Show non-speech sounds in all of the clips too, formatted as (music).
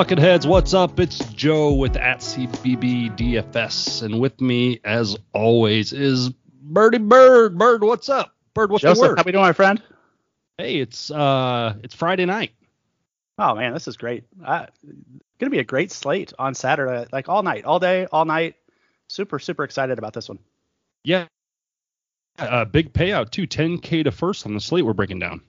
Bucketheads, what's up? It's Joe with at CBB DFS, and with me, as always, is Birdie Bird. Bird, what's up? Bird, what's Joseph, the word? how we doing, my friend? Hey, it's uh, it's Friday night. Oh man, this is great. Uh, gonna be a great slate on Saturday, like all night, all day, all night. Super, super excited about this one. Yeah, uh, big payout too, 10k to first on the slate we're breaking down.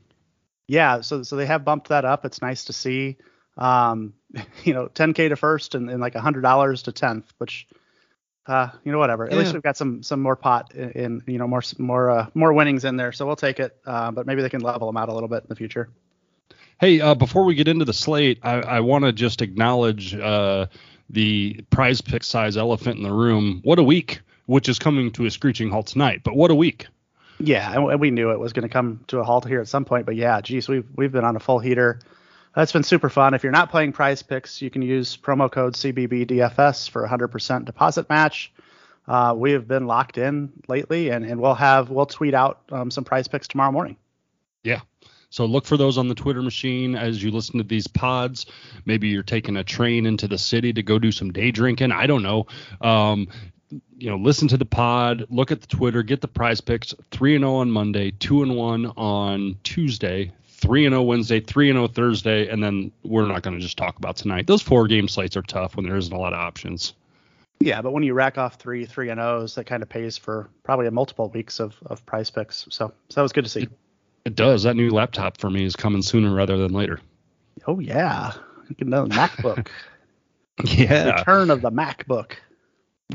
Yeah, so so they have bumped that up. It's nice to see. Um, (laughs) you know, 10k to first and, and like $100 to 10th, which uh, you know, whatever. At Yeah. least we've got some some more pot in, in you know more more uh, more winnings in there, so we'll take it. Uh, but maybe they can level them out a little bit in the future. Hey, uh, before we get into the slate, I, I want to just acknowledge uh, the prize pick size elephant in the room. What a week, which is coming to a screeching halt tonight. But what a week. Yeah, and we knew it was going to come to a halt here at some point, but yeah, geez, we've we've been on a full heater. That's been super fun. If you're not playing Prize Picks, you can use promo code CBBDFS for 100% deposit match. Uh, we have been locked in lately, and, and we'll have we'll tweet out um, some Prize Picks tomorrow morning. Yeah. So look for those on the Twitter machine as you listen to these pods. Maybe you're taking a train into the city to go do some day drinking. I don't know. Um, you know, listen to the pod, look at the Twitter, get the prize picks. Three and zero on Monday, two and one on Tuesday, three and zero Wednesday, three and zero Thursday, and then we're not going to just talk about tonight. Those four game slates are tough when there isn't a lot of options. Yeah, but when you rack off three three and O's, that kind of pays for probably a multiple weeks of, of Prize Picks. So so that was good to see. It does. That new laptop for me is coming sooner rather than later. Oh yeah, you can know MacBook. (laughs) Yeah. Return of the MacBook.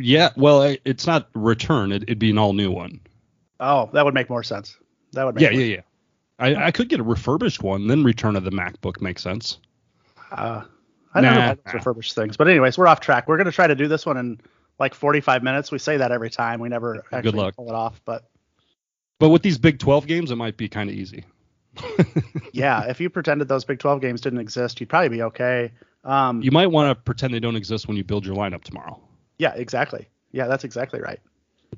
Yeah. Well, it- it's not return. It, it'd be an all new one. Oh, that would make more sense. That would make Yeah, more yeah, yeah. I, I could get a refurbished one, then return of the MacBook makes sense. Uh, I don't know Nah. about refurbished things, but anyways, we're off track. We're gonna try to do this one in like 45 minutes. We say that every time. We never actually pull it off, but But with these Big 12 games, it might be kind of easy. (laughs) yeah, if you pretended those Big 12 games didn't exist, you'd probably be okay. Um, You might want to pretend they don't exist when you build your lineup tomorrow. yeah, exactly. Yeah, that's exactly right.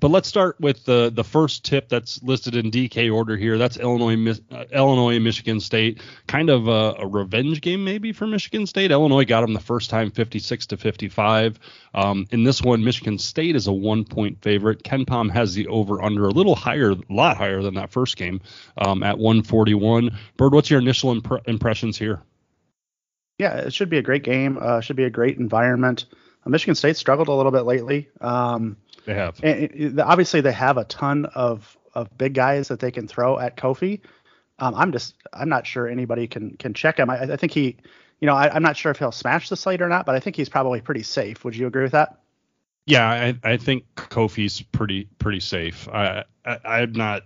But let's start with the the first tip that's listed in DK order here. That's Illinois, uh, Illinois, Michigan State. Kind of a, a revenge game maybe for Michigan State. Illinois got them the first time, 56 to 55. Um, in this one, Michigan State is a one point favorite. KenPom has the over under a little higher, a lot higher than that first game um, at 141. Bird, what's your initial impre- impressions here? Yeah, it should be a great game. Uh, should be a great environment. Uh, Michigan State struggled a little bit lately. Um, They have. and obviously they have a ton of of big guys that they can throw at Kofi. Um, I'm just I'm not sure anybody can can check him. I, I think he, you know, I, I'm not sure if he'll smash the slate or not, but I think he's probably pretty safe. Would you agree with that? Yeah, I, I think Kofi's pretty pretty safe. I, I I'm not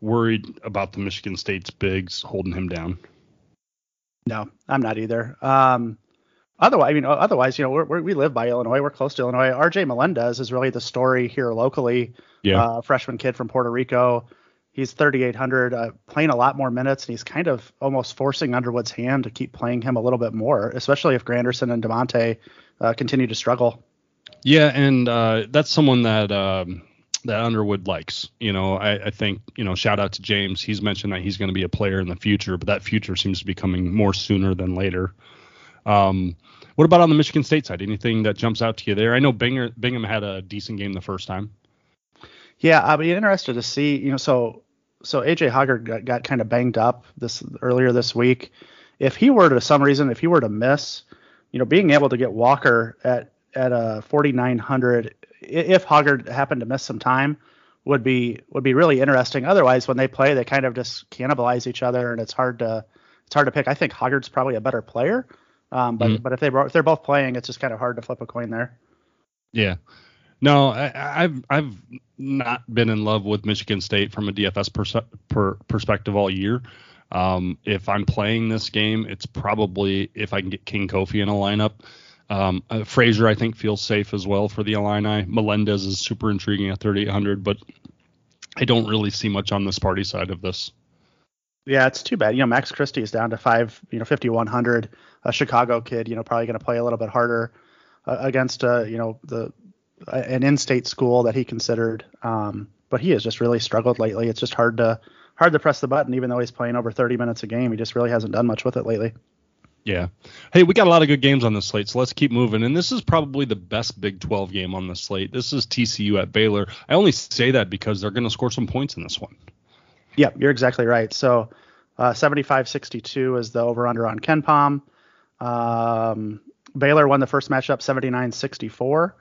worried about the Michigan State's bigs holding him down. No, I'm not either. Um, otherwise, I mean, otherwise, you know, we're, we're, we live by Illinois. We're close to Illinois. RJ Melendez is really the story here locally. Yeah. Uh, freshman kid from Puerto Rico. He's 3,800, uh, playing a lot more minutes, and he's kind of almost forcing Underwood's hand to keep playing him a little bit more, especially if Grandison and Da'Monte uh, continue to struggle. Yeah, and uh, that's someone that um, that Underwood likes. You know, I, I think you know. Shout out to James. He's mentioned that he's going to be a player in the future, but that future seems to be coming more sooner than later. Um, what about on the Michigan State side? Anything that jumps out to you there? I know Binger, Bingham had a decent game the first time. Yeah, I'd be interested to see. You know, so so AJ Hoggard got, got kind of banged up this earlier this week. If he were to some reason, if he were to miss, you know, being able to get Walker at at a 4900, if Hoggard happened to miss some time, would be would be really interesting. Otherwise, when they play, they kind of just cannibalize each other, and it's hard to it's hard to pick. I think Hoggard's probably a better player, um, but Mhm. but if they if they're both playing, it's just kind of hard to flip a coin there. Yeah. No, I, I've I've not been in love with Michigan State from a DFS perse- per, perspective all year. Um, if I'm playing this game, it's probably if I can get King Kofi in a lineup. Um, uh, Frazier, I think, feels safe as well for the Illini. Melendez is super intriguing at 3,800, but I don't really see much on this Sparty side of this. Yeah, it's too bad. You know, Max Christie is down to five, you know, 5100. A Chicago kid, you know, probably going to play a little bit harder uh, against, uh, you know, the uh, an in-state school that he considered. Um, but he has just really struggled lately. It's just hard to hard to press the button, even though he's playing over 30 minutes a game. He just really hasn't done much with it lately. Yeah. Hey, we got a lot of good games on the slate, so let's keep moving. And this is probably the best Big 12 game on the slate. This is TCU at Baylor. I only say that because they're going to score some points in this one. Yep, you're exactly right. So uh, 75-62 is the over/under on KenPom. Um, Baylor won the first matchup 79-64,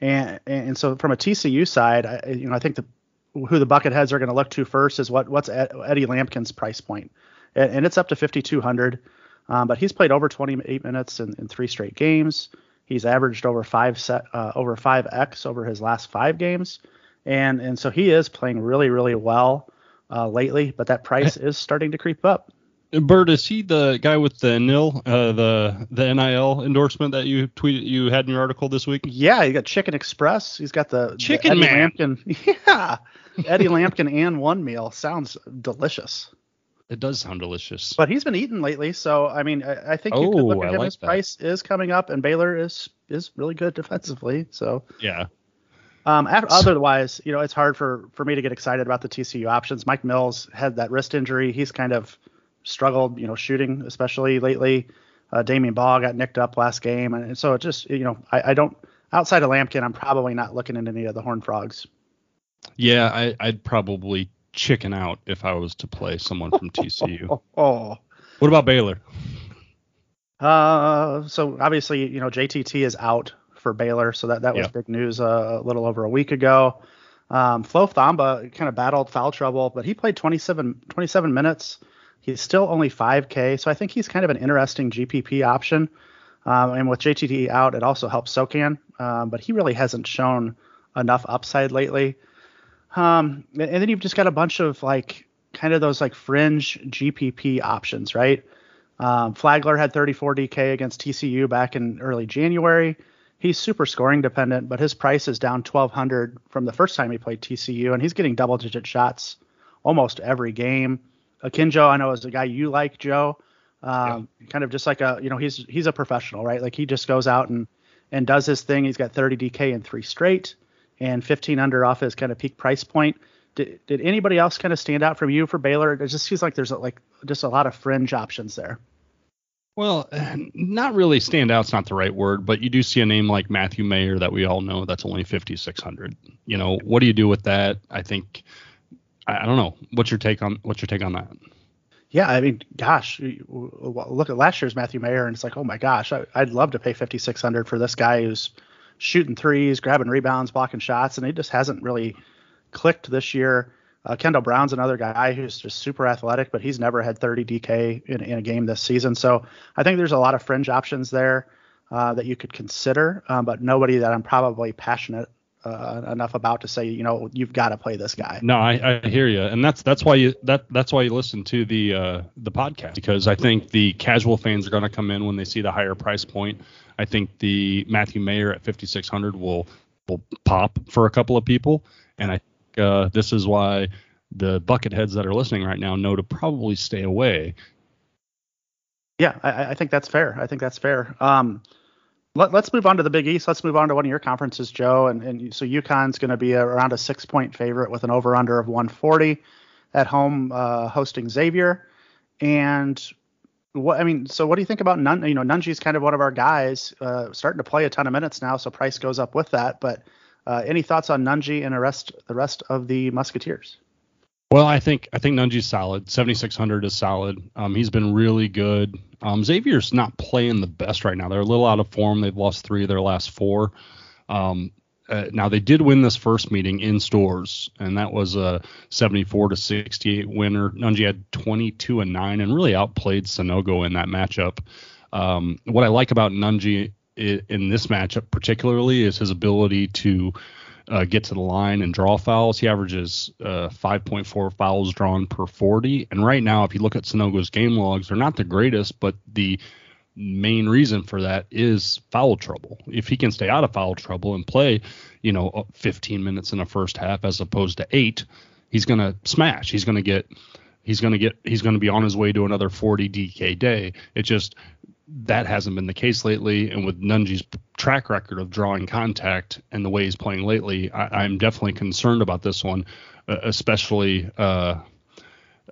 and and so from a TCU side, I, you know, I think the who the bucketheads are going to look to first is what what's Eddie Lampkin's price point, and, and it's up to 5200. Um, but he's played over 28 minutes in, in, three straight games. He's averaged over five set uh, over five x over his last five games, and and so he is playing really really well uh, lately. But that price (laughs) is starting to creep up. Bird, is he the guy with the nil, uh, the the NIL endorsement that you tweeted you had in your article this week? Yeah, you got Chicken Express. He's got the Chicken the Man. Lampkin. (laughs) Yeah, Eddie Lampkin and one meal sounds delicious. It does sound delicious. But he's been eating lately, so I mean, I, I think you could Oh, look I at him. like His that. price is coming up, and Baylor is is really good defensively. So, yeah. Um, otherwise, you know, it's hard for for me to get excited about the TCU options. Mike Miles had that wrist injury. He's kind of struggled, you know, shooting especially lately. Uh, Damion Baugh got nicked up last game, and so it just, you know, I, I don't. Outside of Lampkin, I'm probably not looking at any of the Horn Frogs. Yeah, I, I'd probably chicken out if I was to play someone from TCU. Oh, (laughs) oh. What about Baylor? Uh, so obviously, you know, JTT is out for Baylor, so that that was Yeah. big news uh, a little over a week ago. Um, Flo Thamba kind of battled foul trouble, but he played 27, 27 minutes. He's still only 5K, so I think he's kind of an interesting GPP option. Um, and with JTT out, it also helps Sochan, um, but he really hasn't shown enough upside lately. Um, and and then you've just got a bunch of like kind of those like fringe GPP options, right? Um, Flagler had 34 DK against TCU back in early January. He's super scoring dependent, but his price is down 1200 from the first time he played TCU, and he's getting double digit shots almost every game. Akinjo, I know is a guy you like, Joe. Um, Kind of just like a, you know, he's he's a professional, right? Like he just goes out and and does his thing. He's got 30 DK in three straight and 15 under off his kind of peak price point. Did, did anybody else kind of stand out from you for Baylor? It just seems like there's like just a lot of fringe options there. Well, (sighs) not really stand out's not the right word, but you do see a name like Matthew Mayer that we all know that's only 5600. You know, what do you do with that? I think I, I don't know. What's your take on what's your take on that? Yeah, I mean, gosh, look at last year's Matthew Mayer, and it's like, oh my gosh, I'd love to pay 5,600 for this guy who's shooting threes, grabbing rebounds, blocking shots, and he just hasn't really clicked this year. Uh, Kendall Brown's another guy who's just super athletic, but he's never had 30 DK in, in a game this season. So I think there's a lot of fringe options there uh, that you could consider, um, but nobody that I'm probably passionate uh, enough about to say, you know, you've got to play this guy. No, I, I hear you, and that's that's why you that that's why you listen to the uh, the podcast because I think the casual fans are going to come in when they see the higher price point. I think the Matthew Mayer at 5600 will will pop for a couple of people, and I think uh, this is why the bucket heads that are listening right now know to probably stay away. Yeah, I, I think that's fair. I think that's fair. Um, let, us move on to the Big East. Let's move on to one of your conferences, Joe. And, and so UConn's going to be around a six point favorite with an over under of 140 at home, uh, hosting Xavier. And what I mean, so what do you think about Nun? You know, Nunge's kind of one of our guys, uh, starting to play a ton of minutes now, so price goes up with that. But uh, any thoughts on Nunge and the rest the rest of the Musketeers? Well, I think I think Nunge's solid. 7600 is solid. Um, he's been really good. Um, Xavier's not playing the best right now. They're a little out of form. They've lost three of their last four. Um, uh, now they did win this first meeting in Storrs, and that was a 74 to 68 winner. Nunge had 22 and nine, and really outplayed Sanogo in that matchup. Um, what I like about Nunge in this matchup particularly is his ability to uh, get to the line and draw fouls. He averages uh, 5.4 fouls drawn per 40. And right now, if you look at Sanogo's game logs, they're not the greatest, but the main reason for that is foul trouble. If he can stay out of foul trouble and play, you know, uh, 15 minutes in the first half as opposed to eight, he's going to smash. He's going to get, he's going to get, he's going to be on his way to another 40 DK day. It just, that hasn't been the case lately. And with Nunge's track record of drawing contact and the way he's playing lately, I, I'm definitely concerned about this one, uh, especially uh,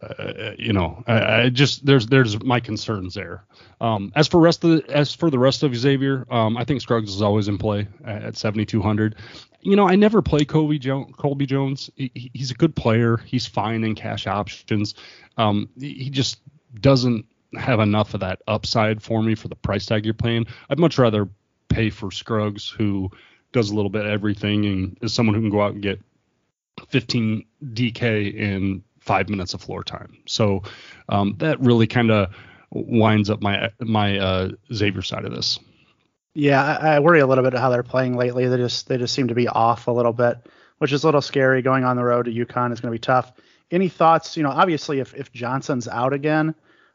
uh, you know, I, I, just there's there's my concerns there. Um, as for rest of the, as for the rest of Xavier, um, I think Scruggs is always in play at, at 7200. You know, I never play Colby, jo- Colby Jones. He, he's a good player. He's fine in cash options. Um, he just doesn't have enough of that upside for me for the price tag you're paying. I'd much rather pay for Scruggs, who does a little bit of everything and is someone who can go out and get 15 DK in five minutes of floor time. So um, that really kind of winds up my my uh, Xavier side of this. Yeah, I, I, worry a little bit how they're playing lately. They just they just seem to be off a little bit, which is a little scary. Going on the road to UConn is going to be tough. Any thoughts? You know, obviously if if Johnson's out again,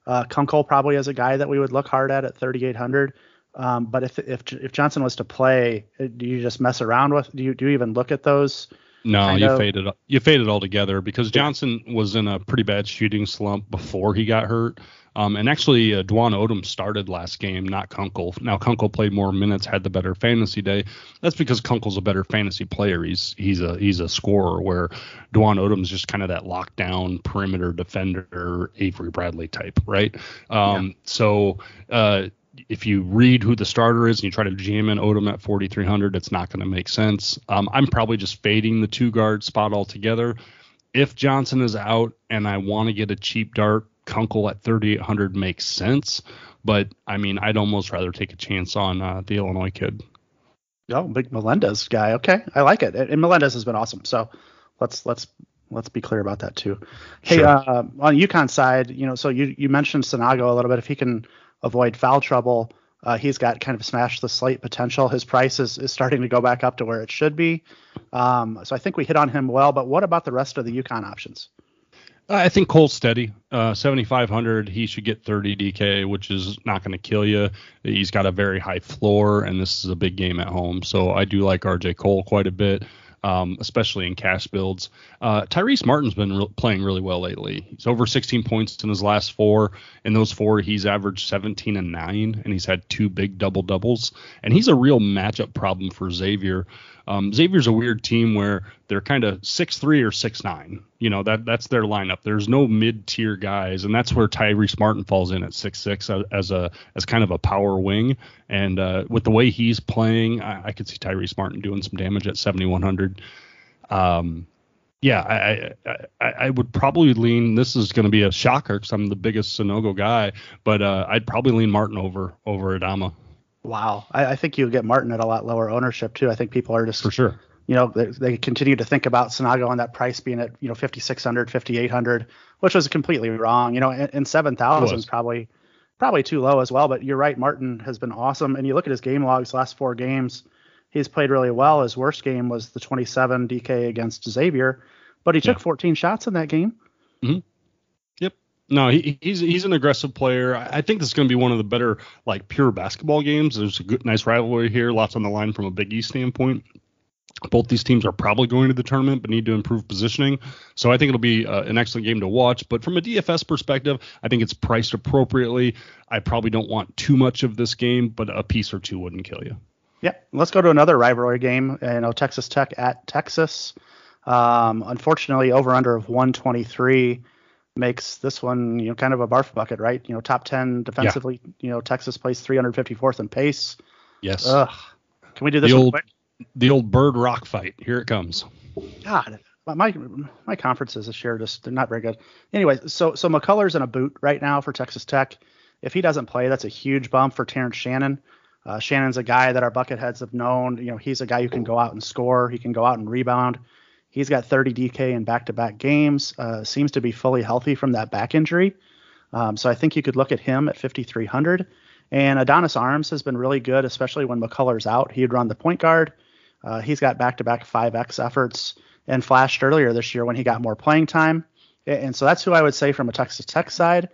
uh, Kunkel probably is a guy that we would look hard at at 3,800. Um, but if if if Johnson was to play, uh, do you just mess around with? Do you do you even look at those? No, you faded you faded altogether because Johnson was in a pretty bad shooting slump before he got hurt. Um, and actually, uh, Dwon Odom started last game, not Kunkel. Now Kunkel played more minutes, had the better fantasy day. That's because Kunkel's a better fantasy player. He's he's a he's a scorer, where Dwon Odom's just kind of that lockdown perimeter defender, Avery Bradley type, right? Um, yeah. So uh, if you read who the starter is and you try to jam in Odom at 4,300, it's not going to make sense. Um, I'm probably just fading the two guard spot altogether. If Johnson is out and I want to get a cheap dart, Kunkel at 3,800 makes sense. But I mean, I'd almost rather take a chance on uh, the Illinois kid. Oh, big Melendez guy. Okay, I like it. And Melendez has been awesome. So let's let's let's be clear about that too. Hey, sure. uh, on UConn side, you know, so you you mentioned Sanogo a little bit. If he can avoid foul trouble. Uh, he's got kind of smash the slate potential. His price is, is starting to go back up to where it should be. Um, so I think we hit on him well. But what about the rest of the UConn options? I think Cole's steady. Uh, 7,500, he should get 30 DK, which is not going to kill you. He's got a very high floor, and this is a big game at home. So I do like RJ Cole quite a bit um, especially in cash builds. Uh, Tyrese Martin's been re- playing really well lately. He's over 16 points in his last four. In those four, he's averaged 17 and nine, and he's had two big double doubles. And he's a real matchup problem for Xavier. Um, Xavier's a weird team where they're kind of six three or six nine. You know that that's their lineup. There's no mid tier guys, and that's where Tyrese Martin falls in at six six as a as kind of a power wing. And uh, with the way he's playing, I, I, could see Tyrese Martin doing some damage at 7100. Um, yeah, I, I, I would probably lean. This is going to be a shocker because I'm the biggest Sanogo guy, but uh, I'd probably lean Martin over over Adama. Wow, I, I think you'll get Martin at a lot lower ownership too. I think people are just for sure. You know, they, they continue to think about Sanogo and that price being at you know 5600, 5800, which was completely wrong. You know, and, and 7000 is probably probably too low as well. But you're right, Martin has been awesome. And you look at his game logs, last four games, he's played really well. His worst game was the 27 DK against Xavier, but he took yeah. 14 shots in that game. Mm-hmm. No, he, he's he's an aggressive player. I think this is going to be one of the better like pure basketball games. There's a good, nice rivalry here, lots on the line from a Big East standpoint. Both these teams are probably going to the tournament, but need to improve positioning. So I think it'll be uh, an excellent game to watch. But from a DFS perspective, I think it's priced appropriately. I probably don't want too much of this game, but a piece or two wouldn't kill you. Yeah, let's go to another rivalry game. You know, Texas Tech at Texas. Um, unfortunately, over under of 123 makes this one, you know, kind of a barf bucket, right? You know, top 10 defensively. Yeah. You know, Texas plays 354th in pace. Yes. Ugh. Can we do this the old, quick? The old bird rock fight. Here it comes. God, my my conferences this year just they're not very good. Anyway, so so McCullar's in a boot right now for Texas Tech. If he doesn't play, that's a huge bump for Terrence Shannon. Uh, Shannon's a guy that our bucketheads have known. You know, he's a guy who can go out and score. He can go out and rebound. He's got 30 DK in back-to-back games. Uh, seems to be fully healthy from that back injury. Um, so I think you could look at him at 5,300. And Adonis Arms has been really good, especially when McCullar's out. He'd run the point guard. Uh, he's got back-to-back 5x efforts and flashed earlier this year when he got more playing time. And so that's who I would say from a Texas Tech side.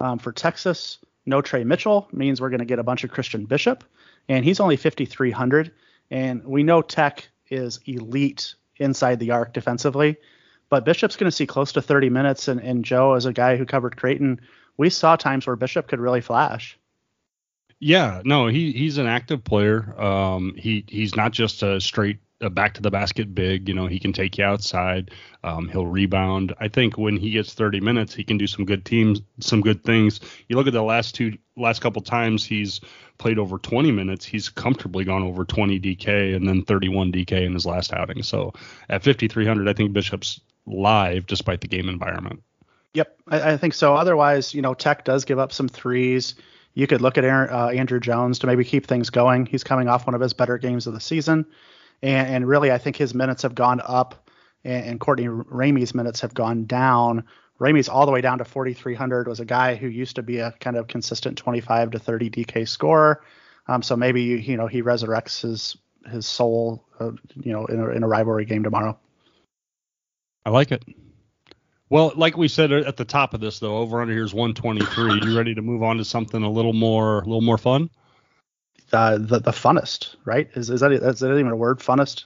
Um, for Texas, no Tre Mitchell means we're going to get a bunch of Christian Bishop, and he's only 5,300. And we know Tech is elite inside the arc defensively. But Bishop's going to see close to 30 minutes, and, and Joe, as a guy who covered Creighton, we saw times where Bishop could really flash. Yeah, no, he he's an active player. Um, he he's not just a straight a back to the basket big. You know, he can take you outside. Um, he'll rebound. I think when he gets 30 minutes, he can do some good teams, some good things. You look at the last two, last couple times he's played over 20 minutes. He's comfortably gone over 20 DK and then 31 DK in his last outing. So at 5,300, I think Bishop's live despite the game environment. Yep, I, I, think so. Otherwise, you know, Tech does give up some threes. You could look at Aaron, uh, Andrew Jones to maybe keep things going. He's coming off one of his better games of the season, and, and really, I think his minutes have gone up, and, and Courtney Ramey's minutes have gone down. Ramey's all the way down to 4,300. Was a guy who used to be a kind of consistent 25 to 30 DK scorer. Um, so maybe you know he resurrects his his soul, uh, you know, in a, in a rivalry game tomorrow. I like it. Well, like we said at the top of this, though, over under here is 123. you ready to move on to something a little more, a little more fun? Uh, the the funnest, right? Is is that is that even a word? Funnest?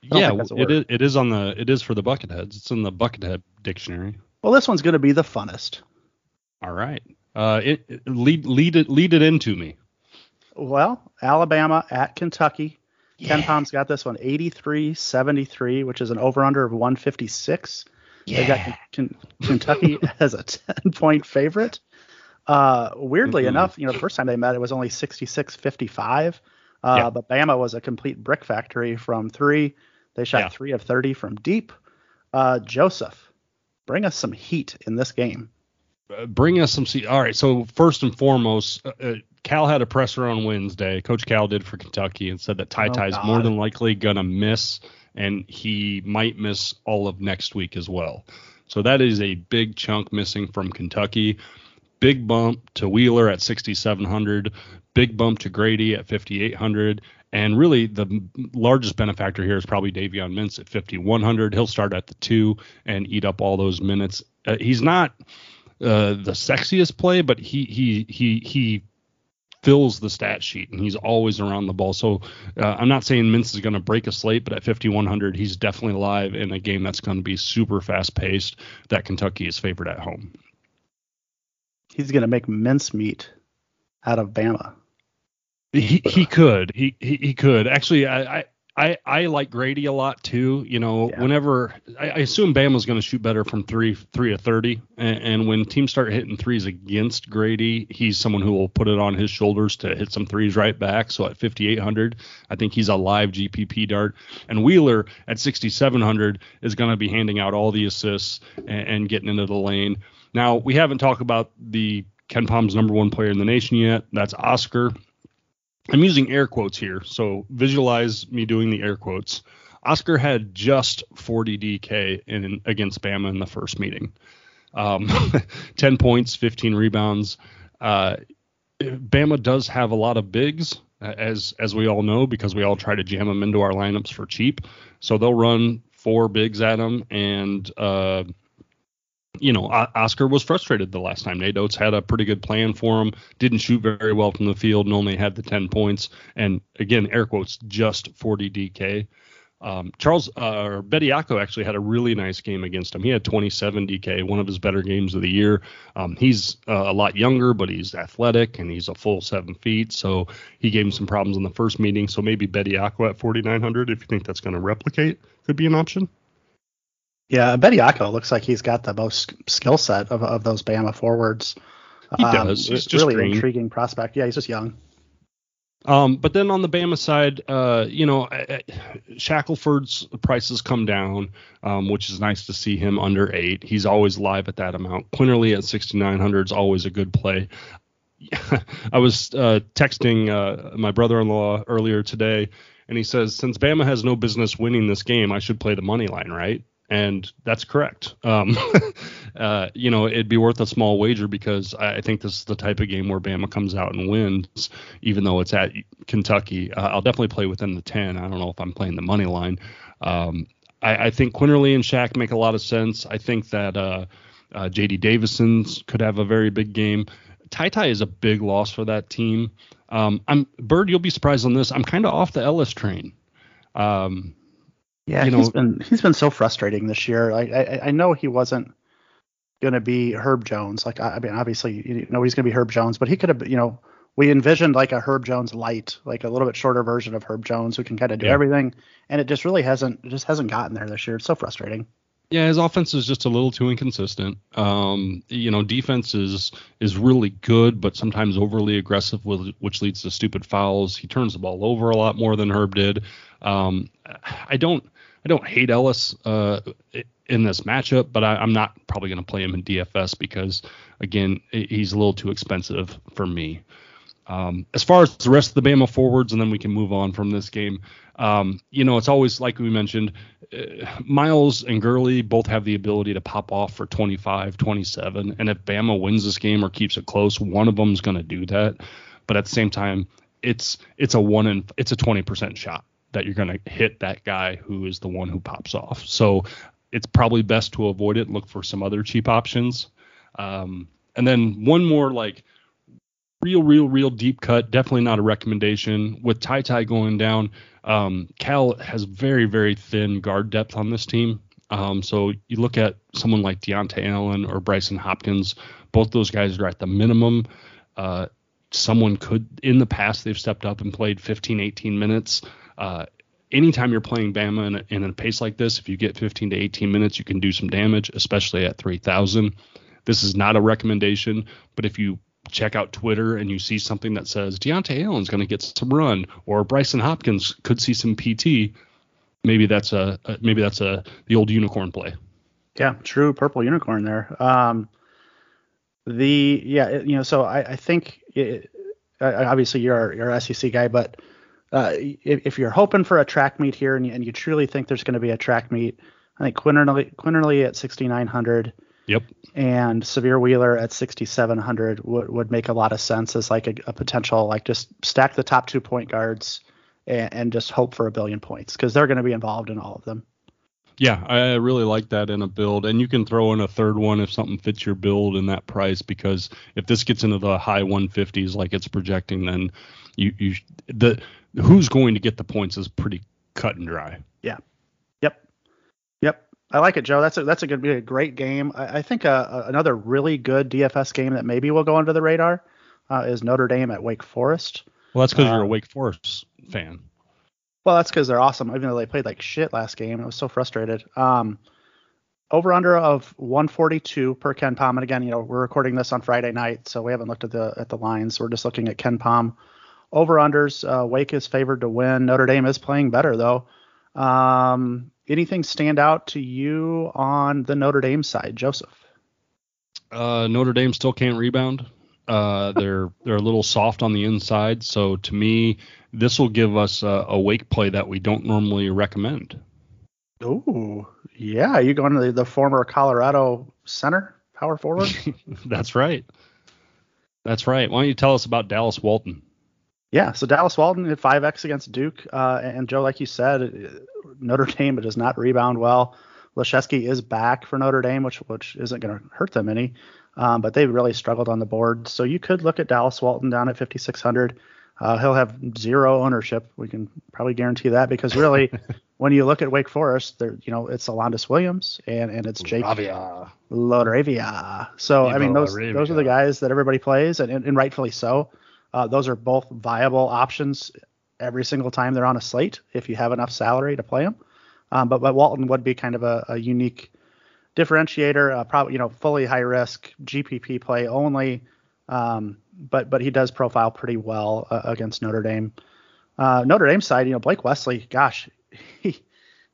Yeah, it is. It is on the. It is for the bucketheads. It's in the buckethead dictionary. Well, this one's going to be the funnest. All right. Uh, it, it lead lead it lead it into me. Well, Alabama at Kentucky. Yeah. KenPom's got this one 83-73, which is an over under of 156. Yeah. They got K- Kentucky (laughs) as a 10 point favorite. Uh, weirdly mm-hmm. enough, you know, the first time they met, it was only 66 55. Uh, yeah. But Bama was a complete brick factory from three. They shot yeah. three of 30 from deep. Uh, Joseph, bring us some heat in this game. Uh, bring us some heat. All right. So, first and foremost, uh, uh, Cal had a presser on Wednesday. Coach Cal did for Kentucky and said that Ty Ty is oh, more than likely going to miss and he might miss all of next week as well. So that is a big chunk missing from Kentucky. Big bump to Wheeler at 6,700. Big bump to Grady at 5,800. And really, the largest benefactor here is probably Davion Mintz at 5,100. He'll start at the two and eat up all those minutes. Uh, he's not uh, the sexiest play, but he he he he fills the stat sheet and he's always around the ball. So uh, I'm not saying Mintz is going to break a slate, but at 5100 he's definitely live in a game that's going to be super fast paced. That Kentucky is favored at home. He's going to make mincemeat out of Bama. He he uh, could he he, he could actually I, I I, I like Grady a lot too. You know, yeah. whenever I, I assume Bama's going to shoot better from three three to thirty, and, and, when teams start hitting threes against Grady, he's someone who will put it on his shoulders to hit some threes right back. So at 5800, I think he's a live GPP dart. And Wheeler at 6700 is going to be handing out all the assists and, and getting into the lane. Now we haven't talked about the KenPom's number one player in the nation yet. That's Oscar. I'm using air quotes here, so visualize me doing the air quotes. Oscar had just 40 DK in against Bama in the first meeting. Um, (laughs) 10 points, 15 rebounds. Uh, Bama does have a lot of bigs, as as we all know, because we all try to jam them into our lineups for cheap. So they'll run four bigs at them, and uh, you know, Oscar was frustrated the last time. Nate Oats had a pretty good plan for him, didn't shoot very well from the field, and only had the 10 points. And again, air quotes, just 40 DK. Um, Charles uh, or Bediako actually had a really nice game against him. He had 27 DK, one of his better games of the year. Um, he's uh, a lot younger, but he's athletic and he's a full seven feet. So he gave him some problems in the first meeting. So maybe Bediako at 4,900, if you think that's going to replicate, could be an option. Yeah, Bediako looks like he's got the most skill set of, of those Bama forwards. He um, does. He's just really green. intriguing prospect. Yeah, he's just young. Um, but then on the Bama side, uh, you know, Shackelford's prices come down, um, which is nice to see him under eight. He's always live at that amount. Quinerly at 6,900 is always a good play. (laughs) I was uh, texting uh, my brother-in-law earlier today, and he says, since Bama has no business winning this game, I should play the money line, right? And that's correct. Um, (laughs) uh, you know, it'd be worth a small wager because I think this is the type of game where Bama comes out and wins, even though it's at Kentucky. Uh, I'll definitely play within the 10. I don't know if I'm playing the money line. Um, I, I, think Quinerly and Shaq make a lot of sense. I think that uh, uh J.D. Davison's could have a very big game. Ty Ty is a big loss for that team. Um, I'm Bird. You'll be surprised on this. I'm kind of off the Ellis train. Um, yeah, you know, he's been he's been so frustrating this year. I I, I know he wasn't going to be Herb Jones. Like I, I mean, obviously you know he's going to be Herb Jones, but he could have you know we envisioned like a Herb Jones light, like a little bit shorter version of Herb Jones who can kind of do Yeah. everything, and it just really hasn't it just hasn't gotten there this year. It's so frustrating. Yeah, his offense is just a little too inconsistent. Um, you know, defense is is really good, but sometimes overly aggressive, with, which leads to stupid fouls. He turns the ball over a lot more than Herb did. Um, I don't I don't hate Ellis uh, in this matchup, but I, I'm not probably going to play him in DFS because again, he's a little too expensive for me. Um, as far as the rest of the Bama forwards, and then we can move on from this game. Um, you know, it's always like we mentioned, uh, Miles and Gurley both have the ability to pop off for 25, 27. And if Bama wins this game or keeps it close, one of them is going to do that. But at the same time, it's it's a one in it's a 20% shot that you're going to hit that guy who is the one who pops off. So it's probably best to avoid it. And look for some other cheap options. Um, and then one more like real, real, real deep cut. Definitely not a recommendation. With Ty Ty going down, um, Cal has very, very thin guard depth on this team. Um, so you look at someone like Dontaie Allen or Bryson Hopkins. Both those guys are at the minimum. Uh, someone could, in the past, they've stepped up and played 15, 18 minutes. Uh, anytime you're playing Bama in a, in a pace like this, if you get 15 to 18 minutes, you can do some damage, especially at 3,000. This is not a recommendation, but if you check out Twitter and you see something that says Dontaie Allen's going to get some run or Bryson Hopkins could see some PT, maybe that's a, a maybe that's a the old unicorn play. Yeah, true purple unicorn there. Um, the yeah, you know, so I, I think it, uh, obviously you're you're SEC guy, but uh, if, if you're hoping for a track meet here and you, and you truly think there's going to be a track meet, I think Quinerly, Quinerly at 6,900 Yep. and Sahvir Wheeler at 6,700 would, would make a lot of sense as like a, a potential like just stack the top two point guards and, and just hope for a billion points because they're going to be involved in all of them. Yeah, I really like that in a build, and you can throw in a third one if something fits your build in that price. Because if this gets into the high 150s like it's projecting, then you you the who's going to get the points is pretty cut and dry. Yeah. Yep. Yep. I like it, Joe. That's a that's a good be a great game. I, I think uh, another really good DFS game that maybe will go under the radar uh, is Notre Dame at Wake Forest. Well, that's because you're a Um, Wake Forest fan. Well, that's because they're awesome. Even though they played like shit last game, I was so frustrated. Um, over under of 142 per KenPom, and again, you know, we're recording this on Friday night, so we haven't looked at the at the lines. We're just looking at KenPom. Over unders, uh, Wake is favored to win. Notre Dame is playing better though. Um, anything stand out to you on the Notre Dame side, Joseph? Uh, Notre Dame still can't rebound. Uh, they're they're a little soft on the inside, so to me, this will give us a, a wake play that we don't normally recommend. Oh, yeah, you going to the, the former Colorado center power forward? (laughs) That's right. That's right. Why don't you tell us about Dallas Walton? Yeah, so Dallas Walton at 5x against Duke, uh, and Joe, like you said, Notre Dame does not rebound well. Laszewski is back for Notre Dame, which which isn't going to hurt them any, um, but they really struggled on the board. So you could look at Dallas Walton down at 5600. Uh, he'll have zero ownership. We can probably guarantee that because really, (laughs) when you look at Wake Forest, there you know it's Alondes Williams and and it's Jake. LaRavia. So I mean, those la those are the guys that everybody plays, and, and, and rightfully so. Uh, those are both viable options every single time they're on a slate if you have enough salary to play them. Um, but but Walton would be kind of a, a unique differentiator, uh, probably you know fully high risk GPP play only. Um, but but he does profile pretty well uh, against Notre Dame. Uh, Notre Dame side, you know Blake Wesley, gosh, he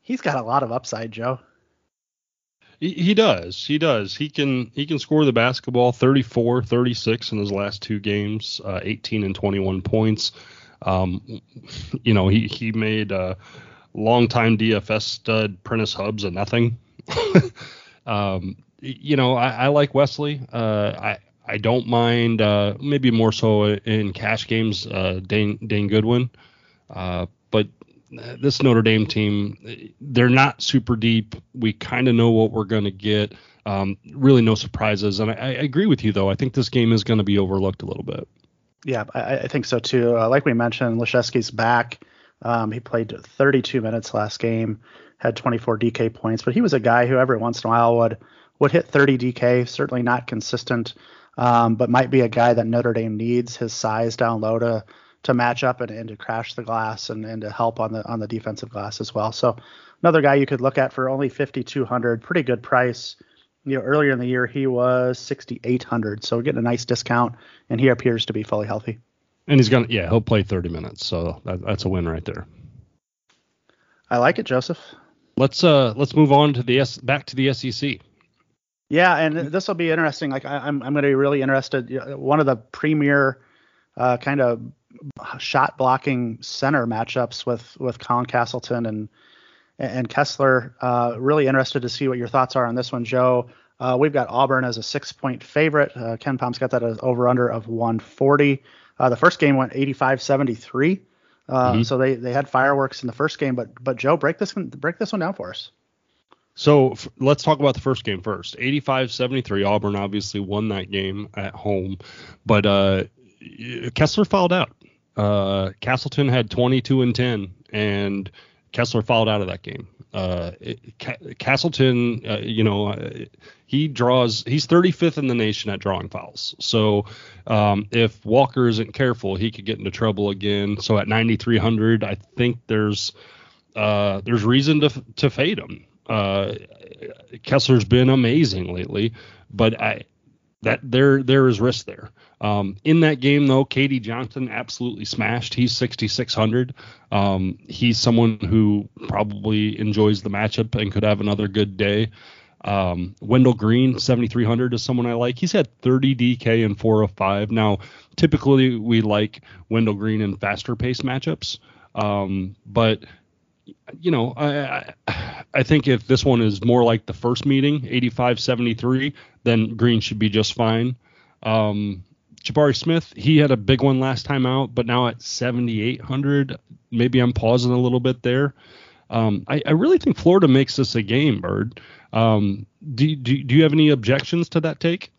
he's got a lot of upside, Joe. He, does. He does. He can he can score the basketball 34, 36 in his last two games, uh, 18 and 21 points. Um, you know, he he made uh, longtime DFS stud Prentiss Hubbs a nothing. (laughs) um, you know, I, I like Wesley. Uh, I I don't mind uh, maybe more so in cash games. Uh, Dane Dane Goodwin, uh, but this Notre Dame team, they're not super deep. We kind of know what we're going to get. Um, really, no surprises. And I, I agree with you, though. I think this game is going to be overlooked a little bit. Yeah, I, I think so too. Uh, like we mentioned, Laszewski's back. Um, he played 32 minutes last game, had 24 DK points, but he was a guy who every once in a while would would hit 30 DK. Certainly not consistent. um, but might be a guy that Notre Dame needs his size down low to to match up and, and to crash the glass and, and to help on the on the defensive glass as well. So another guy you could look at for only 5200, pretty good price. You know, earlier in the year he was 6800, so we're getting a nice discount, and he appears to be fully healthy. And he's gonna, yeah, he'll play 30 minutes, so that, that's a win right there. I like it, Joseph. Let's uh let's move on to the S back to the SEC. Yeah, and this will be interesting. Like I, am I'm, I'm going to be really interested. One of the premier uh, kind of shot blocking center matchups with with Colin Castleton and and Kessler. Uh, really interested to see what your thoughts are on this one, Joe. Uh, we've got Auburn as a six point favorite. Uh, KenPom's got that as over under of 140. Uh, the first game went 85 73. Uh, mm-hmm. So they, they had fireworks in the first game, but but Joe, break this one, break this one down for us. So f- let's talk about the first game first. 85-73. Auburn obviously won that game at home, but uh, Kessler fouled out. Uh, Castleton had 22 and 10, and Kessler fouled out of that game. Uh, it, Castleton, uh, you know, uh, he draws. He's 35th in the nation at drawing fouls. So um, if Walker isn't careful, he could get into trouble again. So at 9,300, I think there's uh, there's reason to to fade him. Kessler's been amazing lately, but I that there there is risk there. Um, in that game though, K.D. Johnson absolutely smashed. He's 6600. Um, he's someone who probably enjoys the matchup and could have another good day. Um, Wendell Green 7300 is someone I like. He's had 30 DK and 405. Now, typically we like Wendell Green in faster pace matchups, um, but you know, I, I, I think if this one is more like the first meeting, 85-73, then Green should be just fine. Um, Jabari Smith, he had a big one last time out, but now at 7,800, maybe I'm pausing a little bit there. Um, I, I, really think Florida makes this a game, Bird. Um, do, do, do you have any objections to that take?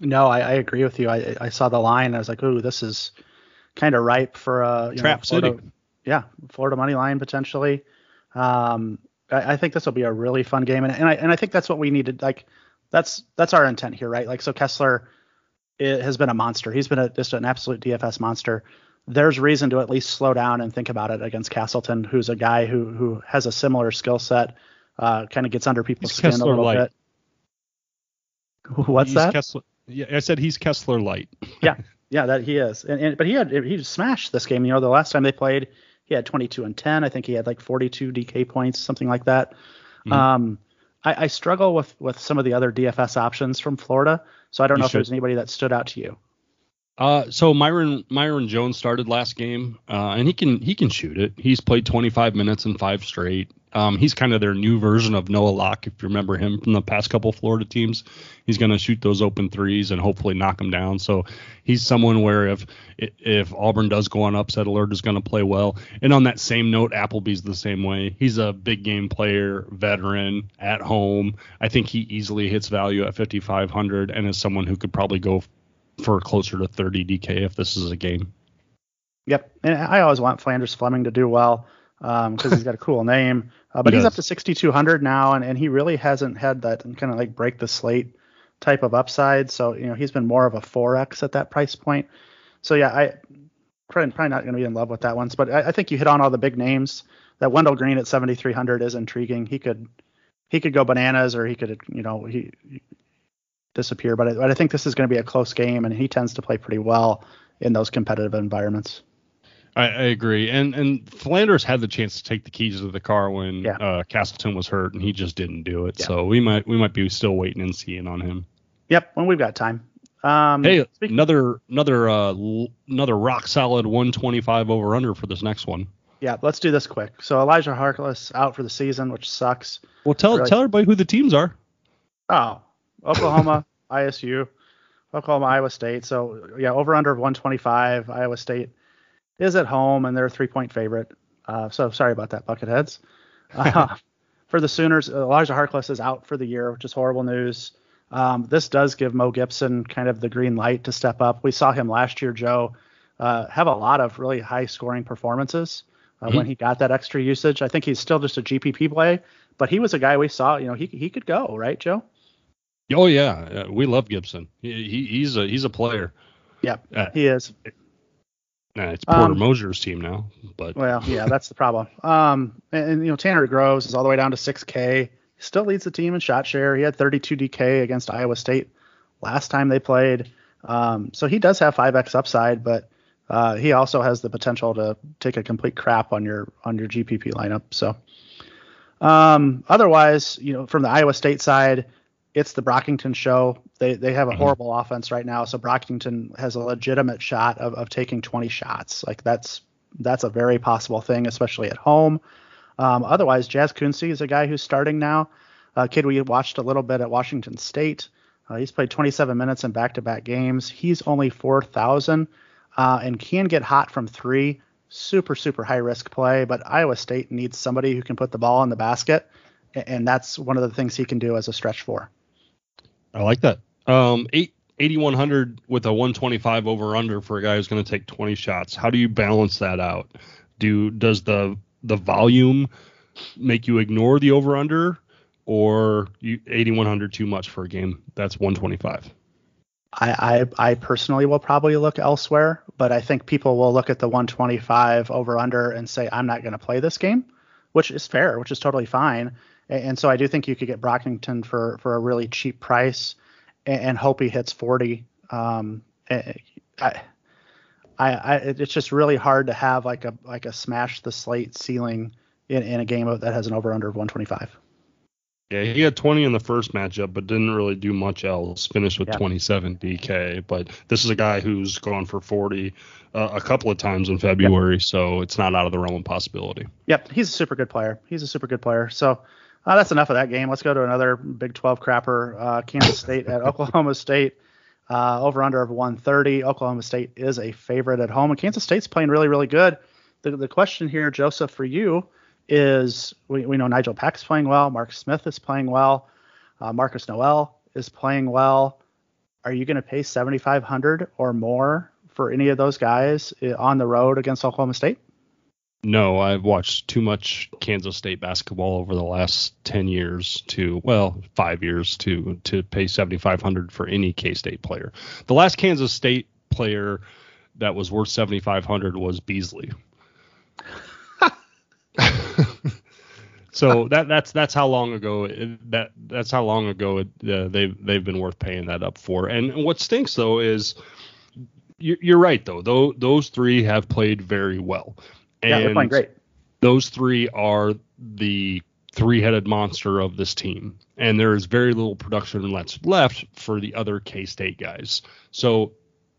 No, I, I agree with you. I, I saw the line. I was like, ooh, this is kind of ripe for a trap know, Florida, city yeah, Florida money line potentially. Um, I, I, think this will be a really fun game, and, and I and I think that's what we needed. Like that's that's our intent here, right? Like so, Kessler has been a monster. He's been a, just an absolute DFS monster. There's reason to at least slow down and think about it against Castleton, who's a guy who who has a similar skill set, uh, kind of gets under people's he's skin Kessler a little light. bit. What's he's that? Kessler, yeah, I said he's Kessler light. yeah, (laughs) yeah, that he is. And, and but he had he smashed this game. You know, the last time they played, he had 22 and 10. I think he had like 42 DK points, something like that. Mm-hmm. Um, I, I, struggle with with some of the other DFS options from Florida, so I don't you know should. if there's anybody that stood out to you. Uh, so Myreon Myreon Jones started last game, uh, and he can he can shoot it. He's played 25 minutes in five straight. Um, he's kind of their new version of Noah Locke, if you remember him from the past couple Florida teams. He's going to shoot those open threes and hopefully knock them down. So he's someone where if if Auburn does go on upset alert, is going to play well. And on that same note, Appleby's the same way. He's a big game player, veteran at home. I think he easily hits value at 5,500 and is someone who could probably go for closer to 30 DK if this is a game. Yep, and I always want Phlandrous Fleming to do well because um, he's got a cool (laughs) name. Uh, but he he's up to 6,200 now, and, and he really hasn't had that kind of like break the slate type of upside. So you know he's been more of a 4x at that price point. So yeah, I probably, probably not going to be in love with that one. But I, I, think you hit on all the big names. That Wendell Green at 7,300 is intriguing. He could he could go bananas, or he could you know he disappear. But I, but I think this is going to be a close game, and he tends to play pretty well in those competitive environments. I, I, agree, and and Phlandrous had the chance to take the keys of the car when yeah. uh, Castleton was hurt, and he just didn't do it. Yeah. So we might we might be still waiting and seeing on him. Yep, when we've got time. Um, hey, speaking- another another uh, another rock solid 125 over under for this next one. Yeah, let's do this quick. So Elijah Harkless out for the season, which sucks. Well, tell really- tell everybody who the teams are. Oh, Oklahoma, ISU, Oklahoma, Iowa State. So yeah, over under 125. Iowa State is at home and they're a three point favorite. Uh, so sorry about that, Bucketheads. Uh, (laughs) for the Sooners, Elijah Harkless is out for the year, which is horrible news. Um, this does give Mo Gibson kind of the green light to step up. We saw him last year, Joe, uh, have a lot of really high scoring performances uh, mm-hmm. when he got that extra usage. I think he's still just a GPP play, but he was a guy we saw, you know, he he could go, right, Joe? Oh yeah, we love Gibson. He, he, he's a he's a player. Yep, uh, he is. Nah, it's Porter um, Moser's team now, but well, yeah, that's the problem. (laughs) Um, and, and, you know Tanner Groves is all the way down to 6K. Still leads the team in shot share. He had 32 DK against Iowa State last time they played. Um, so he does have 5x upside, but uh, he also has the potential to take a complete crap on your on your GPP lineup. So um, otherwise, you know, from the Iowa State side, it's the Brockington show. They they have a mm-hmm. horrible mm-hmm. offense right now, so Brockington has a legitimate shot of, of taking 20 shots. Like that's that's a very possible thing, especially at home. Um, otherwise, Jaz Kunc is a guy who's starting now. A kid we watched a little bit at Washington State. Uh, he's played 27 minutes in back-to-back games. He's only 4,000 uh, and can get hot from three. Super super high risk play, but Iowa State needs somebody who can put the ball in the basket, and that's one of the things he can do as a stretch four. I like that. Um, eight. 8100 with a 125 over under for a guy who's going to take 20 shots. How do you balance that out? Do does the the volume make you ignore the over under or 8100 too much for a game that's 125? I, I, I personally will probably look elsewhere, but I think people will look at the 125 over under and say I'm not going to play this game, which is fair, which is totally fine. And so I do think you could get Brockington for for a really cheap price and, and hope he hits 40. Um, I, I, I, it's just really hard to have like a like a smash the slate ceiling in, in a game that has an over under of 125. Yeah, he had 20 in the first matchup, but didn't really do much else. Finished with yeah. 27 DK. But this is a guy who's gone for 40 uh, a couple of times in February, yep. so it's not out of the realm of possibility. Yep, he's a super good player. He's a super good player. So uh, that's enough of that game. Let's go to another Big 12 crapper. Uh, Kansas State at (laughs) Oklahoma State. Uh, over under of 130. Oklahoma State is a favorite at home, and Kansas State's playing really, really good. The, the question here, Joseph, for you is we, we know Nigel Pack's playing well, Mark Smith is playing well, uh, Markquis Nowell is playing well. Are you going to pay 7,500 or more for any of those guys uh, on the road against Oklahoma State? No, I've watched too much Kansas State basketball over the last 10 years to, well, five years to to pay 7,500 for any K State player. The last Kansas State player that was worth 7,500 was Beasley. (laughs) so that that's that's how long ago that that's how long ago it, uh, they've they've been worth paying that up for. And what stinks though is you're right though. Though those three have played very well. And yeah, they're playing great. Those three are the three-headed monster of this team, and there is very little production left left for the other K-State guys. So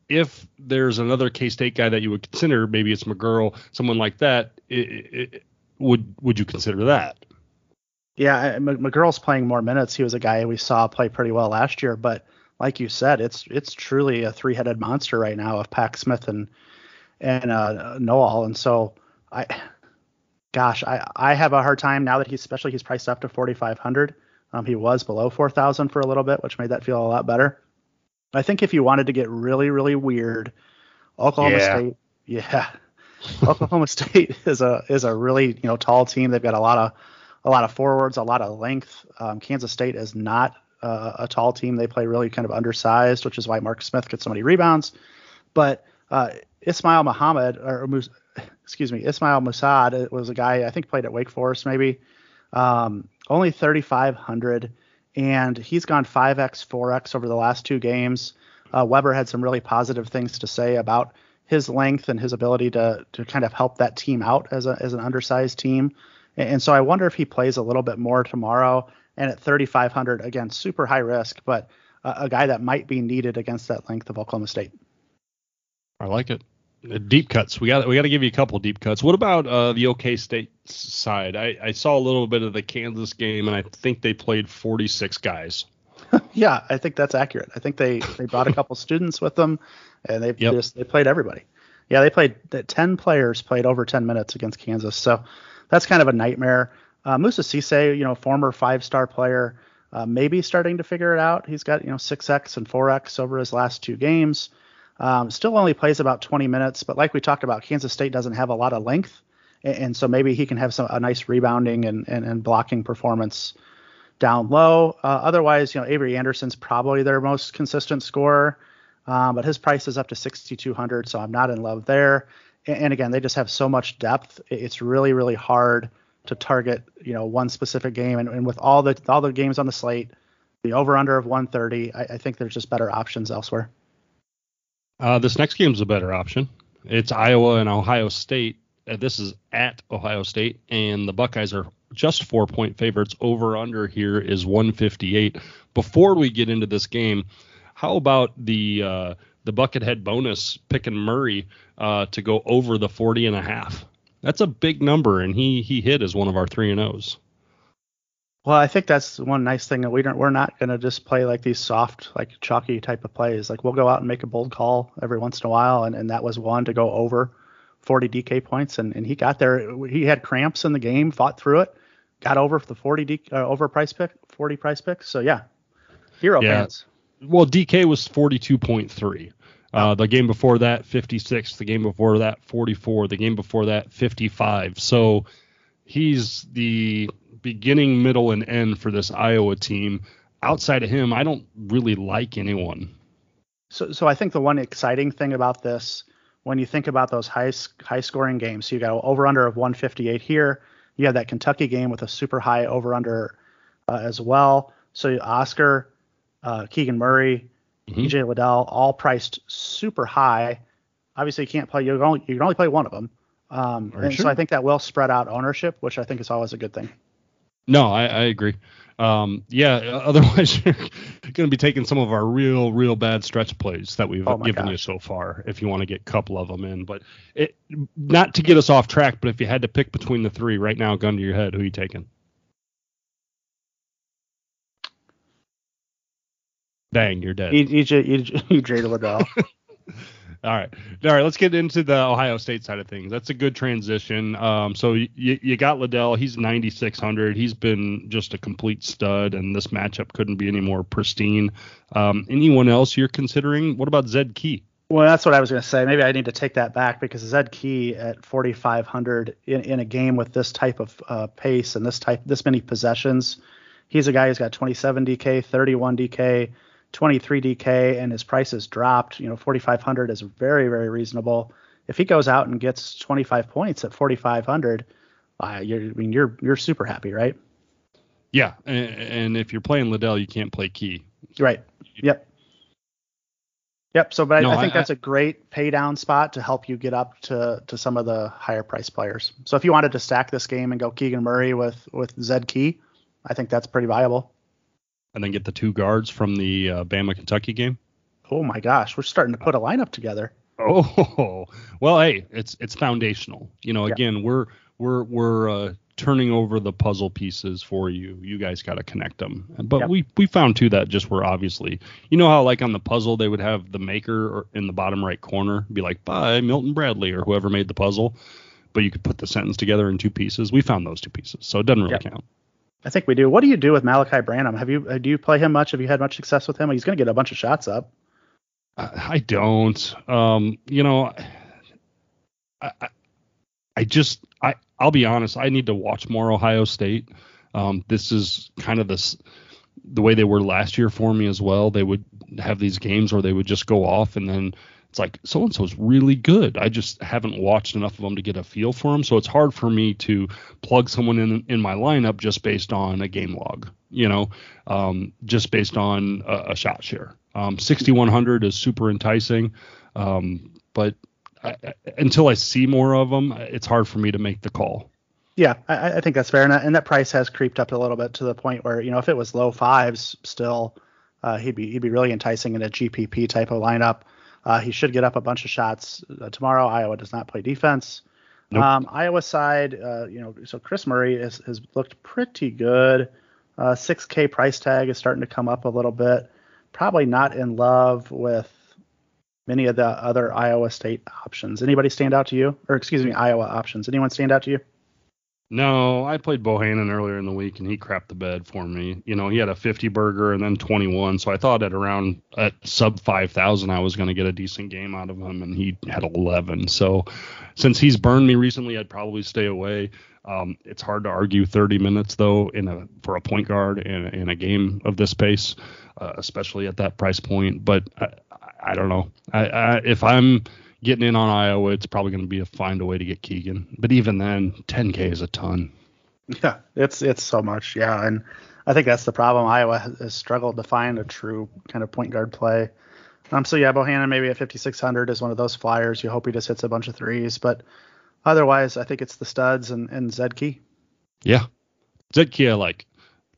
if there's another K-State guy that you would consider, maybe it's McGuirl, someone like that, it, it, would would you consider that? Yeah, McGuirl's playing more minutes. He was a guy we saw play pretty well last year, but like you said, it's it's truly a three-headed monster right now of Pack Smith and and uh, Nowell, and so I, gosh, I, I have a hard time now that he's especially he's priced up to 4,500. Um, he was below 4,000 for a little bit, which made that feel a lot better. I think if you wanted to get really, really weird, Oklahoma yeah. State, yeah, (laughs) Oklahoma State is a is a really you know tall team. They've got a lot of a lot of forwards, a lot of length. Um, Kansas State is not uh, a tall team. They play really kind of undersized, which is why Mark Smith gets so many rebounds. But uh, Ismail Muhammad, or excuse me, Ismail Massoud was a guy I think played at Wake Forest maybe. Um, only 3,500, and he's gone 5x, 4x over the last two games. Uh, Weber had some really positive things to say about his length and his ability to to kind of help that team out as a as an undersized team. And, and so I wonder if he plays a little bit more tomorrow. And at 3,500, again, super high risk, but a guy that might be needed against that length of Oklahoma State. I like it deep cuts. We got we got to give you a couple deep cuts. What about uh, the OK State side? I, I saw a little bit of the Kansas game, and I think they played 46 guys. (laughs) yeah, I think that's accurate. I think they they brought a (laughs) couple students with them, and they yep. just they played everybody. Yeah, they played 10 players played over 10 minutes against Kansas, so that's kind of a nightmare. Uh, Moussa Cisse, you know, former five-star player, uh, maybe starting to figure it out. He's got you know 6x and 4x over his last two games. Um, still only plays about 20 minutes, but like we talked about, Kansas State doesn't have a lot of length, and, and so maybe he can have some a nice rebounding and, and, and blocking performance down low. Uh, otherwise, you know, Avery Anderson's probably their most consistent scorer, um, but his price is up to 6,200, so I'm not in love there. And, and, again, they just have so much depth; it's really, really hard to target, you know, one specific game. And, and with all the all the games on the slate, the over under of 130, I, I think there's just better options elsewhere. Uh, this next game is a better option. It's Iowa and Ohio State. Uh, this is at Ohio State, and the Buckeyes are just four point favorites. Over under here is 158. Before we get into this game, how about the uh, the buckethead bonus picking Murray uh, to go over the 40 and a half? That's a big number, and he he hit as one of our three and O's. Well, I think that's one nice thing that we don't. We're not going to just play like these soft, like chalky type of plays. Like we'll go out and make a bold call every once in a while, and, and that was one to go over 40 DK points, and, and he got there. He had cramps in the game, fought through it, got over the 40 D, uh, over price pick, 40 price pick. So yeah, hero yeah. fans. Well, DK was 42.3. Uh, the game before that, 56. The game before that, 44. The game before that, 55. So he's the beginning, middle, and end for this Iowa team. Outside of him, I don't really like anyone. So, so I think the one exciting thing about this, when you think about those high high scoring games, so you got over under of 158 here. You have that Kentucky game with a super high over under uh, as well. So Oscar, uh, Keegan Murray, mm-hmm. EJ Liddell, all priced super high. Obviously, you can't play. You can only you can only play one of them. Um, and sure? so I think that will spread out ownership, which I think is always a good thing. No, I, I agree. Um, yeah, (laughs) otherwise you're going to be taking some of our real, real bad stretch plays that we've oh given gosh. you so far. If you want to get a couple of them in, but it, not to get us off track, but if you had to pick between the three right now, gun to your head, who are you taking? Dang, you're dead. EJ, EJ, EJ Liddell. All right. All right. Let's get into the Ohio State side of things. That's a good transition. Um, so you, you got Liddell. He's 9,600. He's been just a complete stud, and this matchup couldn't be any more pristine. Um, anyone else you're considering? What about Zed Key? Well, that's what I was going to say. Maybe I need to take that back because Zed Key at 4,500 in, in a game with this type of uh, pace and this type, this many possessions, he's a guy who's got 27 DK, 31 DK 23 DK and his price has dropped, you know, 4,500 is very, very reasonable. If he goes out and gets 25 points at 4,500, uh, I mean, you're you're super happy, right? Yeah, and, and, if you're playing Liddell, you can't play Key. Right. Yep. Yep. So, but no, I, I, think I, that's a great pay down spot to help you get up to to some of the higher price players. So if you wanted to stack this game and go Keegan Murray with with Zed Key, I think that's pretty viable and then get the two guards from the uh, Bama Kentucky game. Oh my gosh, we're starting to put a lineup together. Oh (laughs) well, hey, it's it's foundational. You know, again, yeah. we're we're we're uh, turning over the puzzle pieces for you. You guys got to connect them. But yep. we we found too that just were obviously, you know how like on the puzzle they would have the maker in the bottom right corner be like by Milton Bradley or whoever made the puzzle, but you could put the sentence together in two pieces. We found those two pieces, so it doesn't really yep. count. I think we do. What do you do with Malaki Branham? Have you uh, do you play him much? Have you had much success with him? He's going to get a bunch of shots up. I don't. Um, you know, I, I, I just I I'll be honest. I need to watch more Ohio State. Um, this is kind of this the way they were last year for me as well. They would have these games where they would just go off and then it's like so and so's really good. I just haven't watched enough of them to get a feel for them. So it's hard for me to plug someone in in my lineup just based on a game log, you know, um, just based on a, a shot share. Um, 6100 is super enticing, um, but I, until I see more of them, it's hard for me to make the call. Yeah, I, I think that's fair, and and that price has creeped up a little bit to the point where you know if it was low fives still, uh, he'd be he'd be really enticing in a GPP type of lineup. Uh, he should get up a bunch of shots uh, tomorrow. Iowa does not play defense. Nope. Um, Iowa side, uh, you know, so Kris Murray is, has looked pretty good. 6K uh, price tag is starting to come up a little bit. Probably not in love with many of the other Iowa State options. Anybody stand out to you? Or excuse me, Iowa options. Anyone stand out to you? No, I played Bohannon earlier in the week and he crapped the bed for me. You know, he had a 50 burger and then 21. So I thought at around at sub 5,000 I was going to get a decent game out of him and he had 11. So since he's burned me recently, I'd probably stay away. Um, it's hard to argue 30 minutes though in a for a point guard in, in a game of this pace, uh, especially at that price point. But I, I don't know. I, I, if I'm getting in on Iowa, it's probably going to be a find a way to get Keegan. But even then, 10K is a ton. Yeah, it's it's so much. Yeah, and I think that's the problem. Iowa has struggled to find a true kind of point guard play. Um, so yeah, Bohannon maybe at 5600 is one of those flyers. You hope he just hits a bunch of threes, but otherwise, I think it's the studs and and Zed Key. Yeah, Zed Key I like.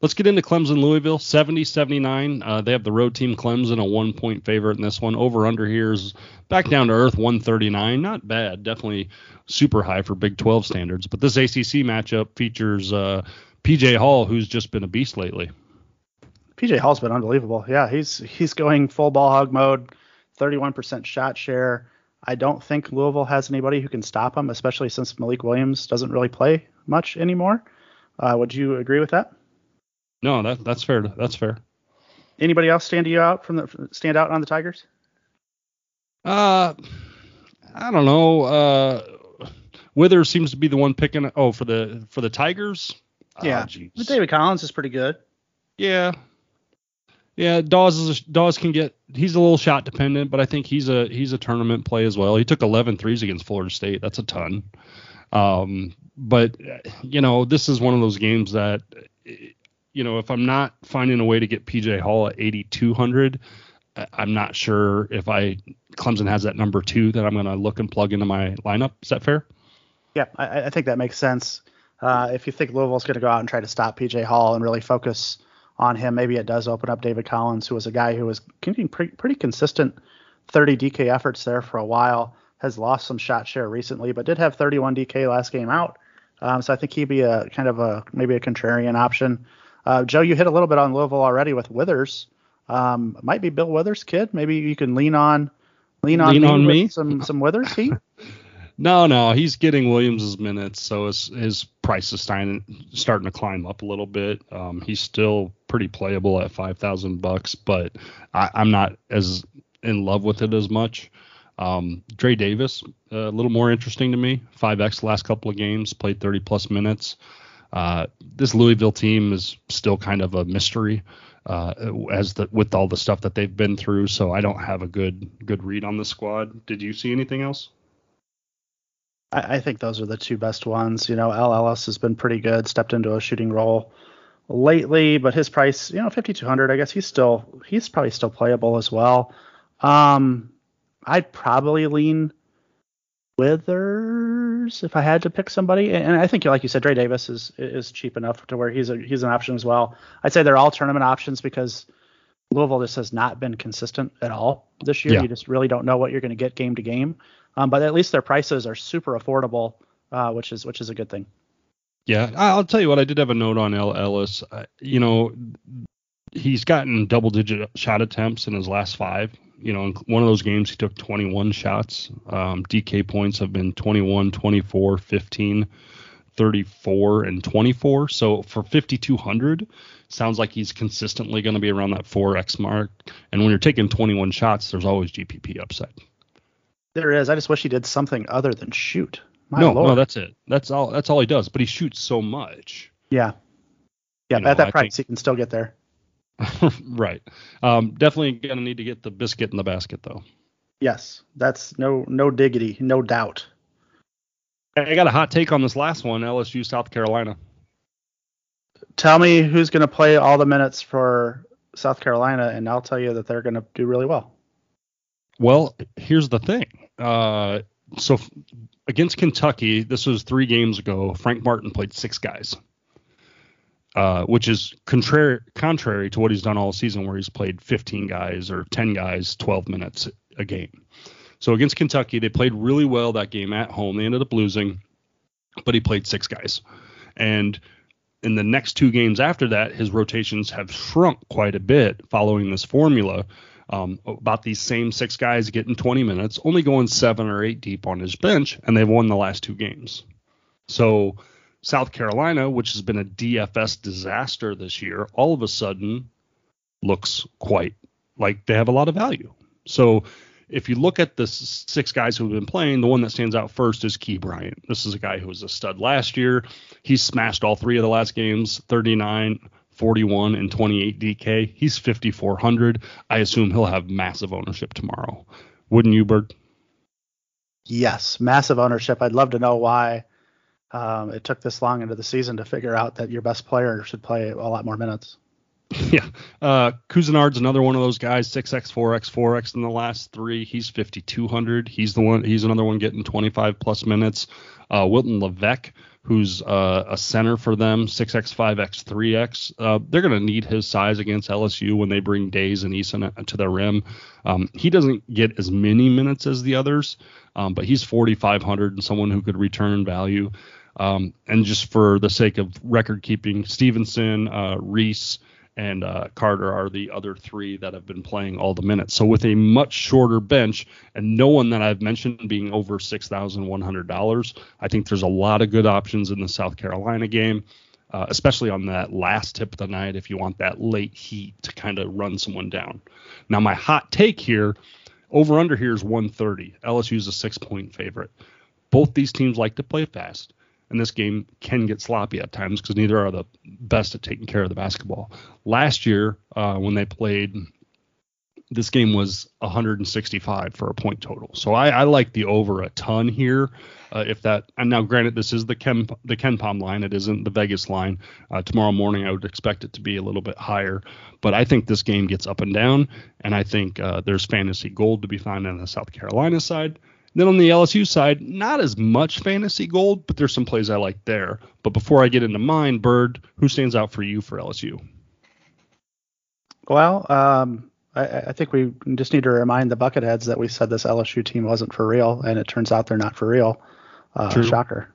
Let's get into Clemson Louisville 70 79. Uh, they have the road team Clemson, a one point favorite in this one. Over under here is back down to earth 139. Not bad. Definitely super high for Big 12 standards. But this ACC matchup features uh, PJ Hall, who's just been a beast lately. PJ Hall's been unbelievable. Yeah, he's he's going full ball hog mode, 31% shot share. I don't think Louisville has anybody who can stop him, especially since Malik Williams doesn't really play much anymore. Uh, would you agree with that? No, that that's fair. That's fair. Anybody else stand you out from the stand out on the Tigers? Uh, I don't know. Uh, Withers seems to be the one picking. Oh, for the for the Tigers. Yeah, oh, but David Collins is pretty good. Yeah, yeah. Dawes is a, Dawes can get. He's a little shot dependent, but I think he's a he's a tournament play as well. He took 11 threes against Florida State. That's a ton. Um, but you know, this is one of those games that you know, if I'm not finding a way to get PJ Hall at 8,200, I'm not sure if I Clemson has that number two that I'm going to look and plug into my lineup. Is that fair? Yeah, I, I think that makes sense. Uh, if you think Louisville's going to go out and try to stop PJ Hall and really focus on him, maybe it does open up David Collins, who was a guy who was getting pretty, pretty consistent 30 DK efforts there for a while. Has lost some shot share recently, but did have 31 DK last game out. Um, so I think he'd be a kind of a maybe a contrarian option. Uh, Joe, you hit a little bit on Louisville already with Withers. Um, might be Bill Withers' kid. Maybe you can lean on lean on lean me on me some some Withers heat. (laughs) no, no, he's getting Williams's minutes, so his his price is starting starting to climb up a little bit. Um, he's still pretty playable at five thousand bucks, but I, I'm not as in love with it as much. Um, Dre Davis, a little more interesting to me. 5x last couple of games, played 30 plus minutes. Uh, this Louisville team is still kind of a mystery uh, as the with all the stuff that they've been through. So I don't have a good good read on the squad. Did you see anything else? I, I think those are the two best ones. You know, El Ellis has been pretty good, stepped into a shooting role lately, but his price, you know, 5200. I guess he's still he's probably still playable as well. Um, I'd probably lean Withers if I had to pick somebody. And I think, like you said, Dre Davis is is cheap enough to where he's a he's an option as well. I'd say they're all tournament options because Louisville just has not been consistent at all this year. Yeah. You just really don't know what you're going to get game to game. Um, but at least their prices are super affordable, uh, which is which is a good thing. Yeah, I'll tell you what. I did have a note on El Ellis. Uh, you know, he's gotten double digit shot attempts in his last five you know, in one of those games he took 21 shots. Um, DK points have been 21, 24, 15, 34, and 24. So for 5200, sounds like he's consistently going to be around that 4x mark. And when you're taking 21 shots, there's always GPP upside. There is. I just wish he did something other than shoot. My no, Lord. no, that's it. That's all. That's all he does. But he shoots so much. Yeah. Yeah. You know, at that I price, think, he can still get there. (laughs) right. Um, definitely gonna need to get the biscuit in the basket though. Yes, that's no no diggity, no doubt. I got a hot take on this last one, LSU South Carolina. Tell me who's going to play all the minutes for South Carolina, and I'll tell you that they're going to do really well. Well, here's the thing. Uh, so against Kentucky, this was three games ago. Frank Martin played six guys. Uh, which is contrary contrary to what he's done all season, where he's played 15 guys or 10 guys 12 minutes a game. So against Kentucky, they played really well that game at home. They ended up losing, but he played six guys. And in the next two games after that, his rotations have shrunk quite a bit following this formula. Um, about these same six guys getting 20 minutes, only going seven or eight deep on his bench, and they've won the last two games. So South Carolina, which has been a DFS disaster this year, all of a sudden looks quite like they have a lot of value. So if you look at the six guys who have been playing, the one that stands out first is Key Bryant. This is a guy who was a stud last year. He's smashed all three of the last games 39, 41, and 28 DK. He's 5,400. I assume he'll have massive ownership tomorrow. Wouldn't you, Bird? Yes, massive ownership. I'd love to know why um, it took this long into the season to figure out that your best player should play a lot more minutes. (laughs) Yeah. Uh, Couisnard's another one of those guys, 6x, 4x, 4x in the last three. He's 5,200. He's the one. He's another one getting 25 plus minutes. Uh, Wildens Leveque, who's uh, a center for them, 6x, 5x, 3x. Uh, they're going to need his size against LSU when they bring Days and Eason to the rim. Um, he doesn't get as many minutes as the others, um, but he's 4,500 and someone who could return value. Um, and just for the sake of record keeping, Stevenson, uh, Reese, and uh, Carter are the other three that have been playing all the minutes. So with a much shorter bench and no one that I've mentioned being over six thousand one hundred dollars, I think there's a lot of good options in the South Carolina game, uh, especially on that last tip of the night if you want that late heat to kind of run someone down. Now my hot take here, over under here is 130. LSU is a six point favorite. Both these teams like to play fast and this game can get sloppy at times because neither are the best at taking care of the basketball. Last year, uh, when they played, this game was 165 for a point total. So I, I like the over a ton here. Uh, if that, and now granted, this is the Ken the KenPom line. It isn't the Vegas line. Uh, tomorrow morning, I would expect it to be a little bit higher. But I think this game gets up and down, and I think uh, there's fantasy gold to be found on the South Carolina side. Then on the LSU side, not as much fantasy gold, but there's some plays I like there. But before I get into mine, Bird, who stands out for you for LSU? Well, um, I, I, think we just need to remind the Bucketheads that we said this LSU team wasn't for real, and it turns out they're not for real. Uh. Shocker.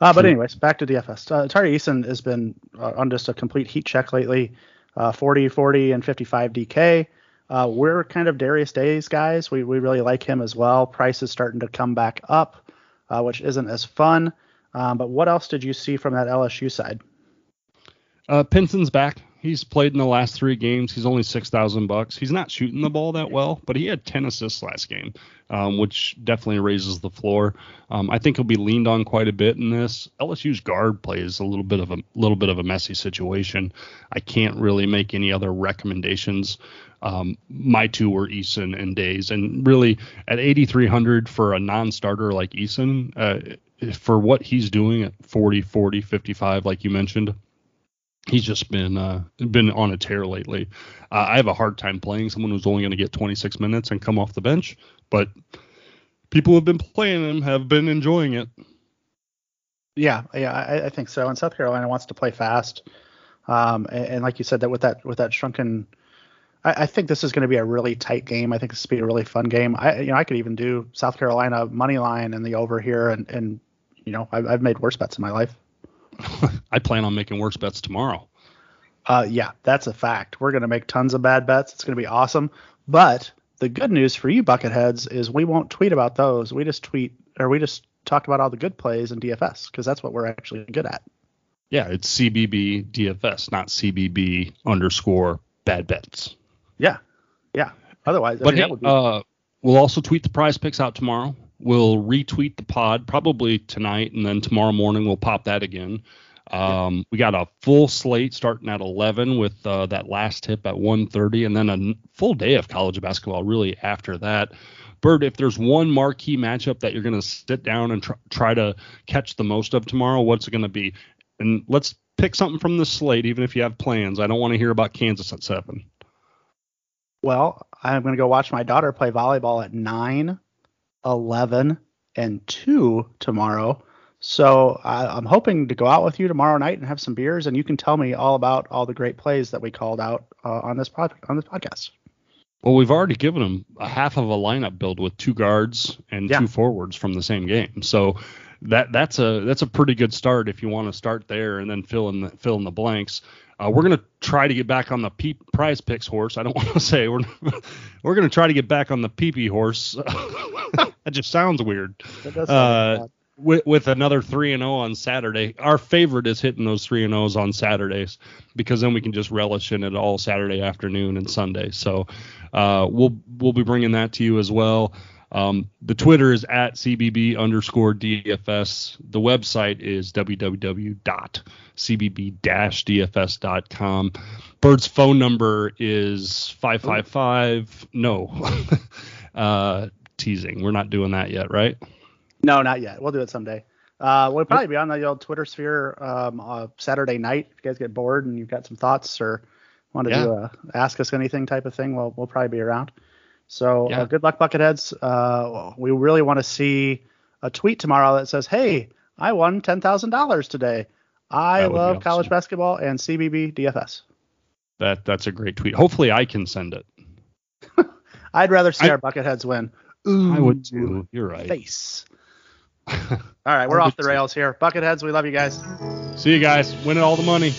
Uh, but anyways, back to DFS. Uh, Tari Eason has been uh, on just a complete heat check lately. Uh, 40, 40, and 55 DK. Uh, we're kind of Darius Days guys. We we really like him as well. Price is starting to come back up, uh, which isn't as fun. Um, but what else did you see from that LSU side? Uh, Pinson's back. He's played in the last three games. He's only six thousand bucks. He's not shooting the ball that well, but he had ten assists last game, um, which definitely raises the floor. Um, I think he'll be leaned on quite a bit in this. LSU's guard play is a little bit of a little bit of a messy situation. I can't really make any other recommendations um, my two were Eason and Days, and really at 8,300 for a non-starter like Eason, uh, for what he's doing at 40, 40, 55, like you mentioned, he's just been uh, been on a tear lately. Uh, I have a hard time playing someone who's only going to get 26 minutes and come off the bench, but people who have been playing him have been enjoying it. Yeah, yeah, I, I think so. And South Carolina wants to play fast, um, and, and, like you said, that with that with that shrunken I, I think this is going to be a really tight game. I think this will be a really fun game. I you know I could even do South Carolina money line and the over here, and and you know I've, I've made worse bets in my life. (laughs) I plan on making worse bets tomorrow. Uh, yeah, that's a fact. We're going to make tons of bad bets. It's going to be awesome. But the good news for you bucketheads is we won't tweet about those. We just tweet or we just talk about all the good plays in DFS because that's what we're actually good at. Yeah, it's CBB DFS, not CBB underscore bad bets. Yeah, yeah. Otherwise, I but mean, hey, be- uh, we'll also tweet the prize picks out tomorrow. We'll retweet the pod probably tonight, and then tomorrow morning we'll pop that again. Um, yeah. We got a full slate starting at 11 with uh, that last tip at 1:30, and then a full day of college basketball really after that. Bird, if there's one marquee matchup that you're going to sit down and tr- try to catch the most of tomorrow, what's it going to be? And let's pick something from the slate, even if you have plans. I don't want to hear about Kansas at seven. Well, I'm going to go watch my daughter play volleyball at 9, 11, and 2 tomorrow. So I, am hoping to go out with you tomorrow night and have some beers, and you can tell me all about all the great plays that we called out uh, on this pod, on this podcast. Well, we've already given them a half of a lineup build with two guards and yeah. two forwards from the same game. So that that's a that's a pretty good start if you want to start there and then fill in the, fill in the blanks. Uh, we're going to try to get back on the P- prize picks horse. I don't (laughs) want to say we're we're going to try to get back on the PP horse. (laughs) that just sounds weird. Uh, with, with another three and zero on Saturday. Our favorite is hitting those three and O's on Saturdays because then we can just relish in it all Saturday afternoon and Sunday. So uh, we'll we'll be bringing that to you as well. Um, the Twitter is at CBB underscore DFS. The website is www.cbb-dfs.com. Bird's phone number is 555. No. (laughs) uh, teasing. We're not doing that yet, right? No, not yet. We'll do it someday. Uh, we'll probably be on the old Twitter sphere um, uh, Saturday night. If you guys get bored and you've got some thoughts or want to yeah. do a ask us anything type of thing, we'll, we'll probably be around. So uh, yeah. uh, good luck, Bucketheads. Uh, we really want to see a tweet tomorrow that says, "Hey, I won ten thousand dollars today. I love awesome. college basketball and CBB DFS." That that's a great tweet. Hopefully, I can send it. (laughs) I'd rather see I, our Bucketheads win. Ooh, I would too. You're right. Face. (laughs) All right, we're off the rails here. Bucketheads, we love you guys. See you guys. Winning all the money.